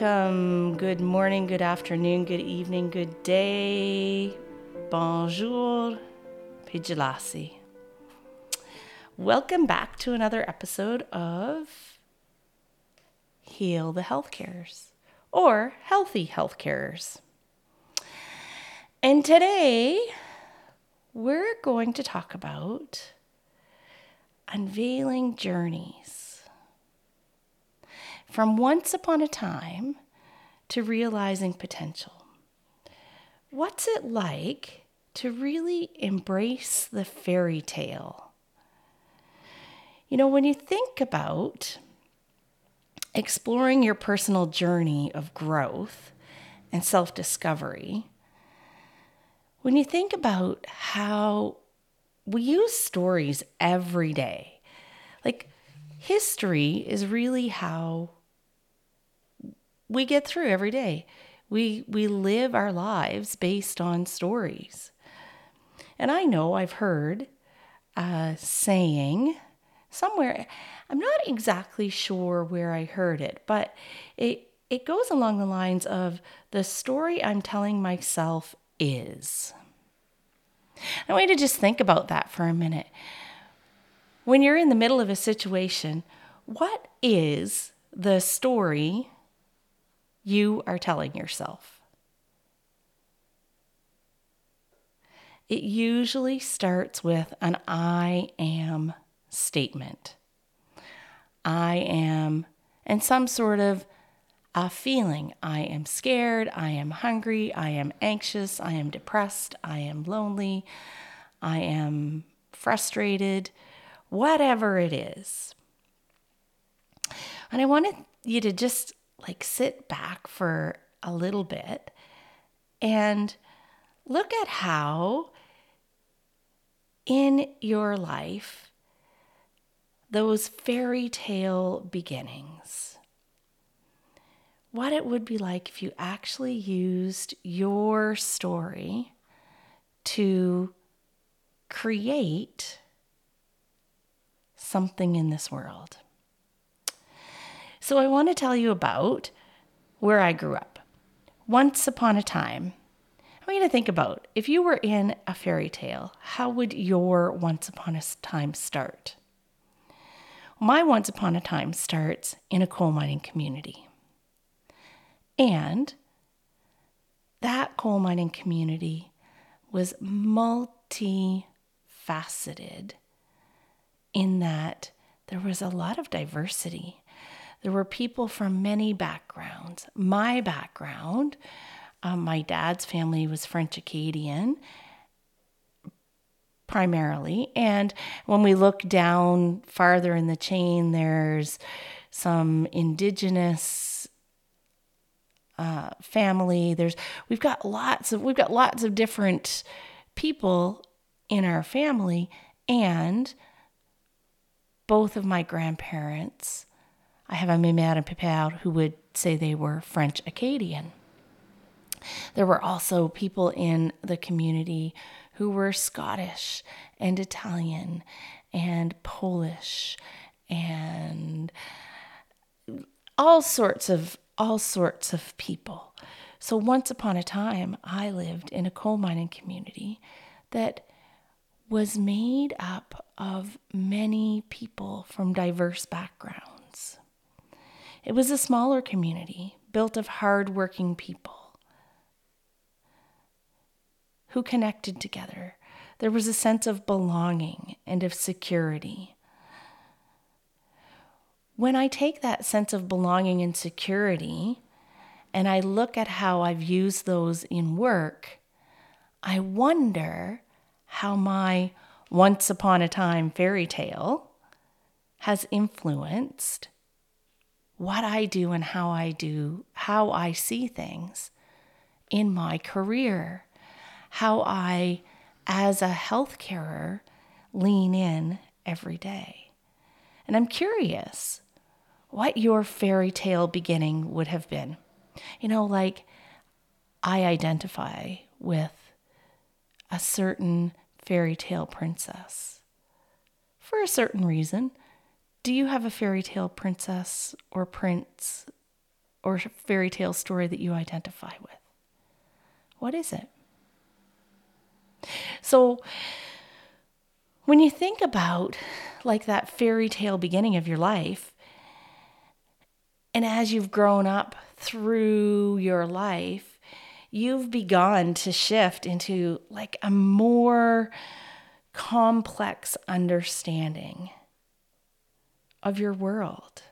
Welcome. Good morning, good afternoon, good evening, good day. Bonjour, Pjila'si. Welcome back to another episode of Heal the Healthcarers or Healthy Healthcarers. And today we're going to talk about unveiling journeys from once upon a time to realizing potential. What's it like to really embrace the fairy tale? You know, when you think about exploring your personal journey of growth and self discovery, when you think about how we use stories every day, like history is really how we get through every day. We we live our lives based on stories. And I know I've heard a saying somewhere I'm not exactly sure where I heard it, but it it goes along the lines of the story I'm telling myself is. I want you to just think about that for a minute. When you're in the middle of a situation, what is the story you are telling yourself. It usually starts with an I am statement. I am, and some sort of a feeling. I am scared. I am hungry. I am anxious. I am depressed. I am lonely. I am frustrated. Whatever it is. And I wanted you to just like sit back for a little bit and look at how in your life those fairy tale beginnings what it would be like if you actually used your story to create something in this world. So I want to tell you about where I grew up. Once upon a time, I want you to think about if you were in a fairy tale, how would your once upon a time start? My once upon a time starts in a coal mining community. And that coal mining community was multifaceted in that there was a lot of diversity. There were people from many backgrounds. My background, um, my dad's family was French Acadian primarily. And when we look down farther in the chain, there's some indigenous uh, family. There's we've got lots of we've got lots of different people in our family, and both of my grandparents I have a mère and père who would say they were French Acadian. There were also people in the community who were Scottish and Italian and Polish and all sorts of all sorts of people. So once upon a time I lived in a coal mining community that was made up of many people from diverse backgrounds. It was a smaller community built of hardworking people who connected together. There was a sense of belonging and of security. When I take that sense of belonging and security and I look at how I've used those in work, I wonder how my once upon a time fairy tale has influenced what I do and how I do, how I see things in my career, how I, as a health carer, lean in every day. And I'm curious what your fairy tale beginning would have been. You know, like I identify with a certain fairy tale princess for a certain reason. Do you have a fairy tale princess or prince or fairy tale story that you identify with? What is it? So, when you think about like that fairy tale beginning of your life, and as you've grown up through your life, you've begun to shift into like a more complex understanding of your world.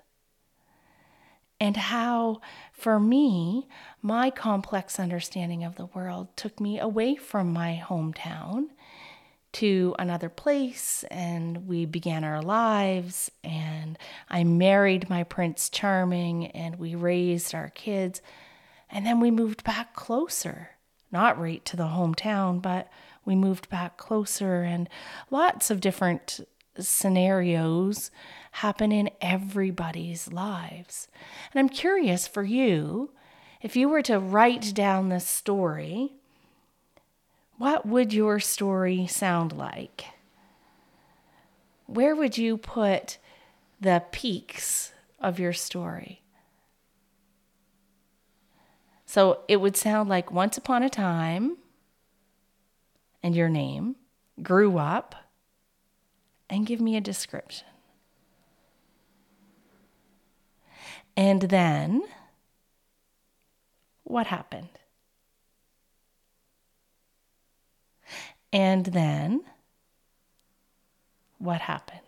And how, for me, my complex understanding of the world took me away from my hometown to another place and we began our lives and I married my prince charming and we raised our kids and then we moved back closer not right to the hometown but we moved back closer and lots of different scenarios happen in everybody's lives and I'm curious for you if you were to write down this story what would your story sound like? Where would you put the peaks of your story? So it would sound like once upon a time and your name, grew up, and give me a description. And then what happened? And then what happened?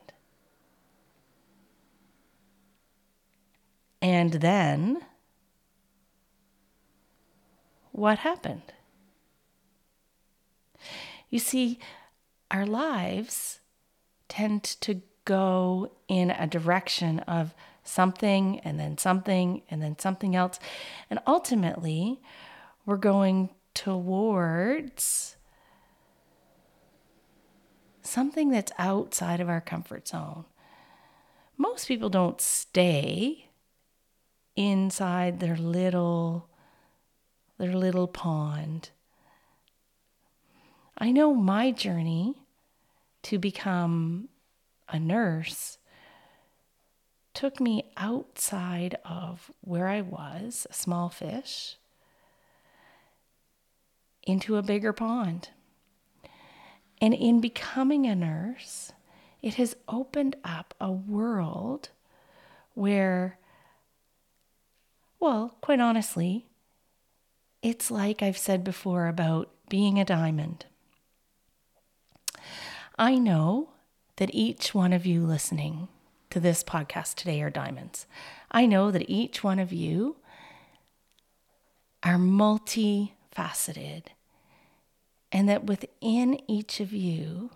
And then what happened? You see, our lives tend to go in a direction of something and then something and then something else. And ultimately, we're going towards something that's outside of our comfort zone. Most people don't stay inside their little their little pond. I know my journey to become a nurse took me outside of where I was, a small fish, into a bigger pond. And in becoming a nurse, it has opened up a world where, well, quite honestly, it's like I've said before about being a diamond. I know that each one of you listening to this podcast today are diamonds. I know that each one of you are multifaceted and that within each of you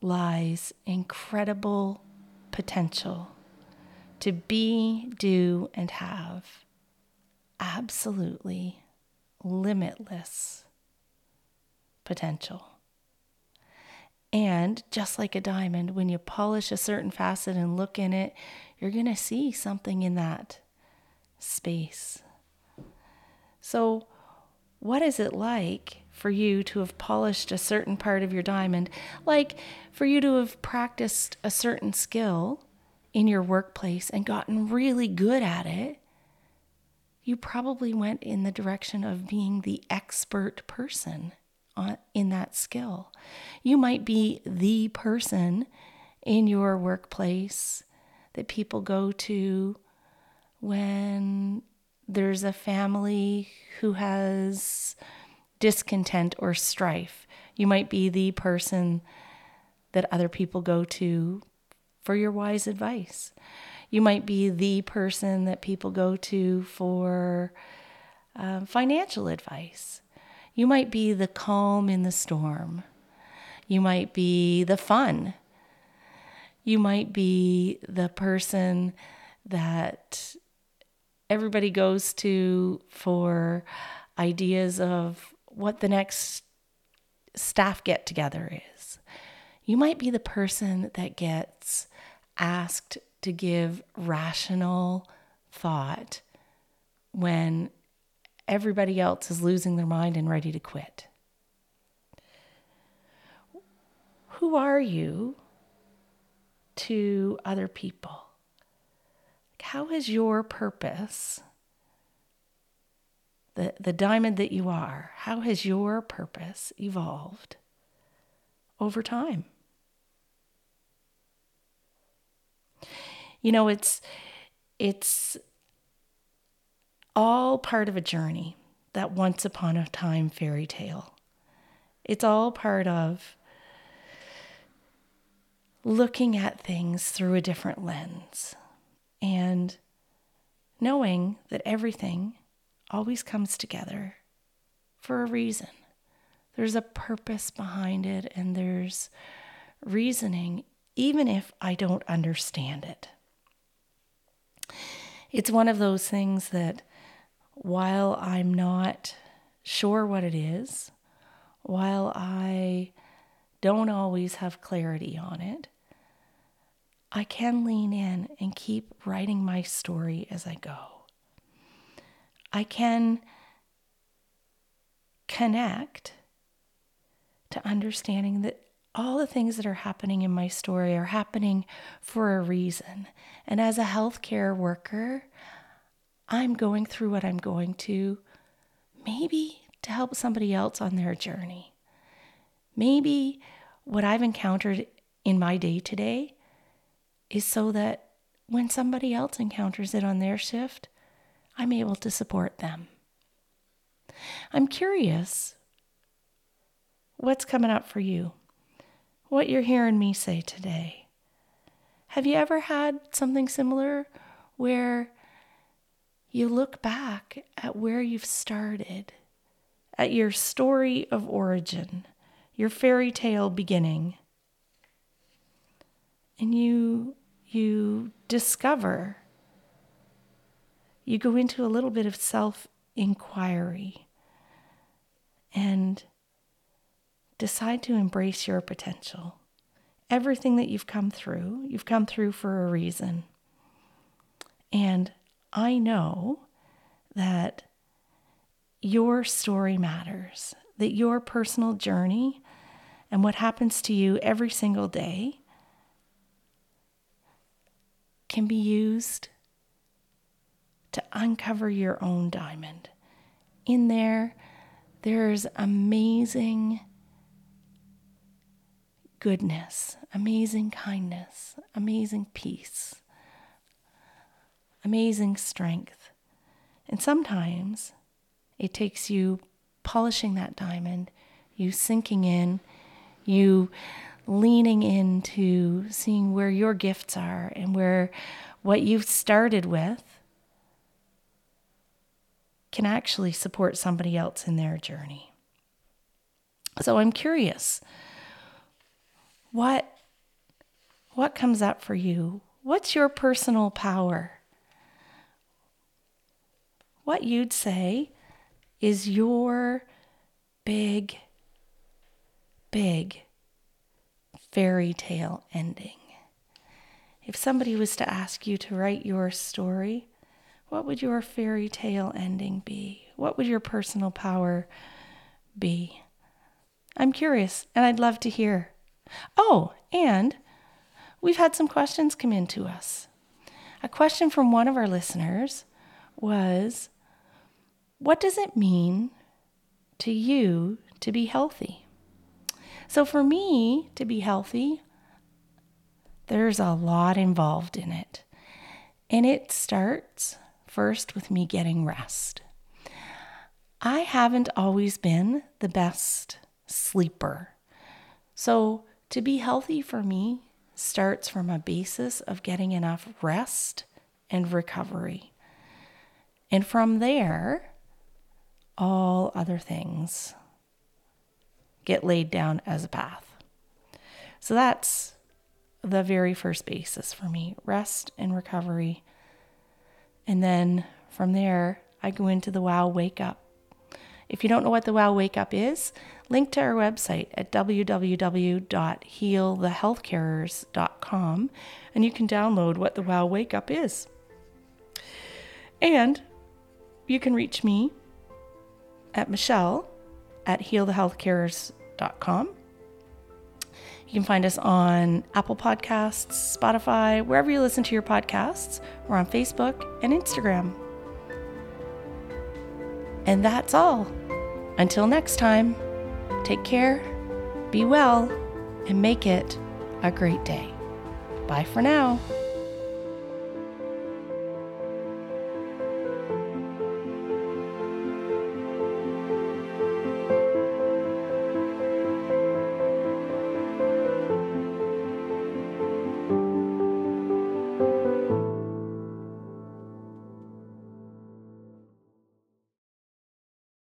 lies incredible potential to be, do, and have absolutely limitless potential. And just like a diamond, when you polish a certain facet and look in it, you're going to see something in that space. So, what is it like for you to have polished a certain part of your diamond, like for you to have practiced a certain skill in your workplace and gotten really good at it, you probably went in the direction of being the expert person on, in that skill. You might be the person in your workplace that people go to when there's a family who has discontent or strife. You might be the person that other people go to for your wise advice. You might be the person that people go to for uh, financial advice. You might be the calm in the storm. You might be the fun. You might be the person that everybody goes to for ideas of what the next staff get together is. You might be the person that gets asked to give rational thought when everybody else is losing their mind and ready to quit. Who are you to other people? How has your purpose the, the diamond that you are, how has your purpose evolved over time? You know, it's it's all part of a journey, that once upon a time fairy tale. It's all part of looking at things through a different lens and knowing that everything always comes together for a reason. There's a purpose behind it, and there's reasoning, even if I don't understand it. It's one of those things that while I'm not sure what it is, while I don't always have clarity on it, I can lean in and keep writing my story as I go. I can connect to understanding that all the things that are happening in my story are happening for a reason. And as a healthcare worker, I'm going through what I'm going to, maybe to help somebody else on their journey. Maybe what I've encountered in my day to day is so that when somebody else encounters it on their shift, I'm able to support them. I'm curious what's coming up for you, what you're hearing me say today. Have you ever had something similar where you look back at where you've started, at your story of origin, your fairy tale beginning, and you you discover you go into a little bit of self inquiry and decide to embrace your potential. Everything that you've come through, you've come through for a reason. And I know that your story matters, that your personal journey and what happens to you every single day can be used to uncover your own diamond. In there, there's amazing goodness, amazing kindness, amazing peace, amazing strength. And sometimes it takes you polishing that diamond, you sinking in, you leaning into seeing where your gifts are and where what you've started with can actually support somebody else in their journey. So I'm curious what what comes up for you? What's your personal power? What you'd say is your big big fairy tale ending. If somebody was to ask you to write your story, what would your fairy tale ending be? What would your personal power be? I'm curious and I'd love to hear. Oh, and we've had some questions come in to us. A question from one of our listeners was What does it mean to you to be healthy? So, for me to be healthy, there's a lot involved in it. And it starts first with me getting rest. I haven't always been the best sleeper. So, to be healthy for me starts from a basis of getting enough rest and recovery. And from there, all other things get laid down as a path. So that's the very first basis for me rest and recovery and then from there, I go into the Wow Wake Up. If you don't know what the Wow Wake Up is, link to our website at www.healthehealthcarers.com and you can download what the Wow Wake Up is. And you can reach me at Michelle at healthehealthcarers.com. You can find us on Apple Podcasts, Spotify, wherever you listen to your podcasts. We're on Facebook and Instagram. And that's all. Until next time, take care, be well, and make it a great day. Bye for now.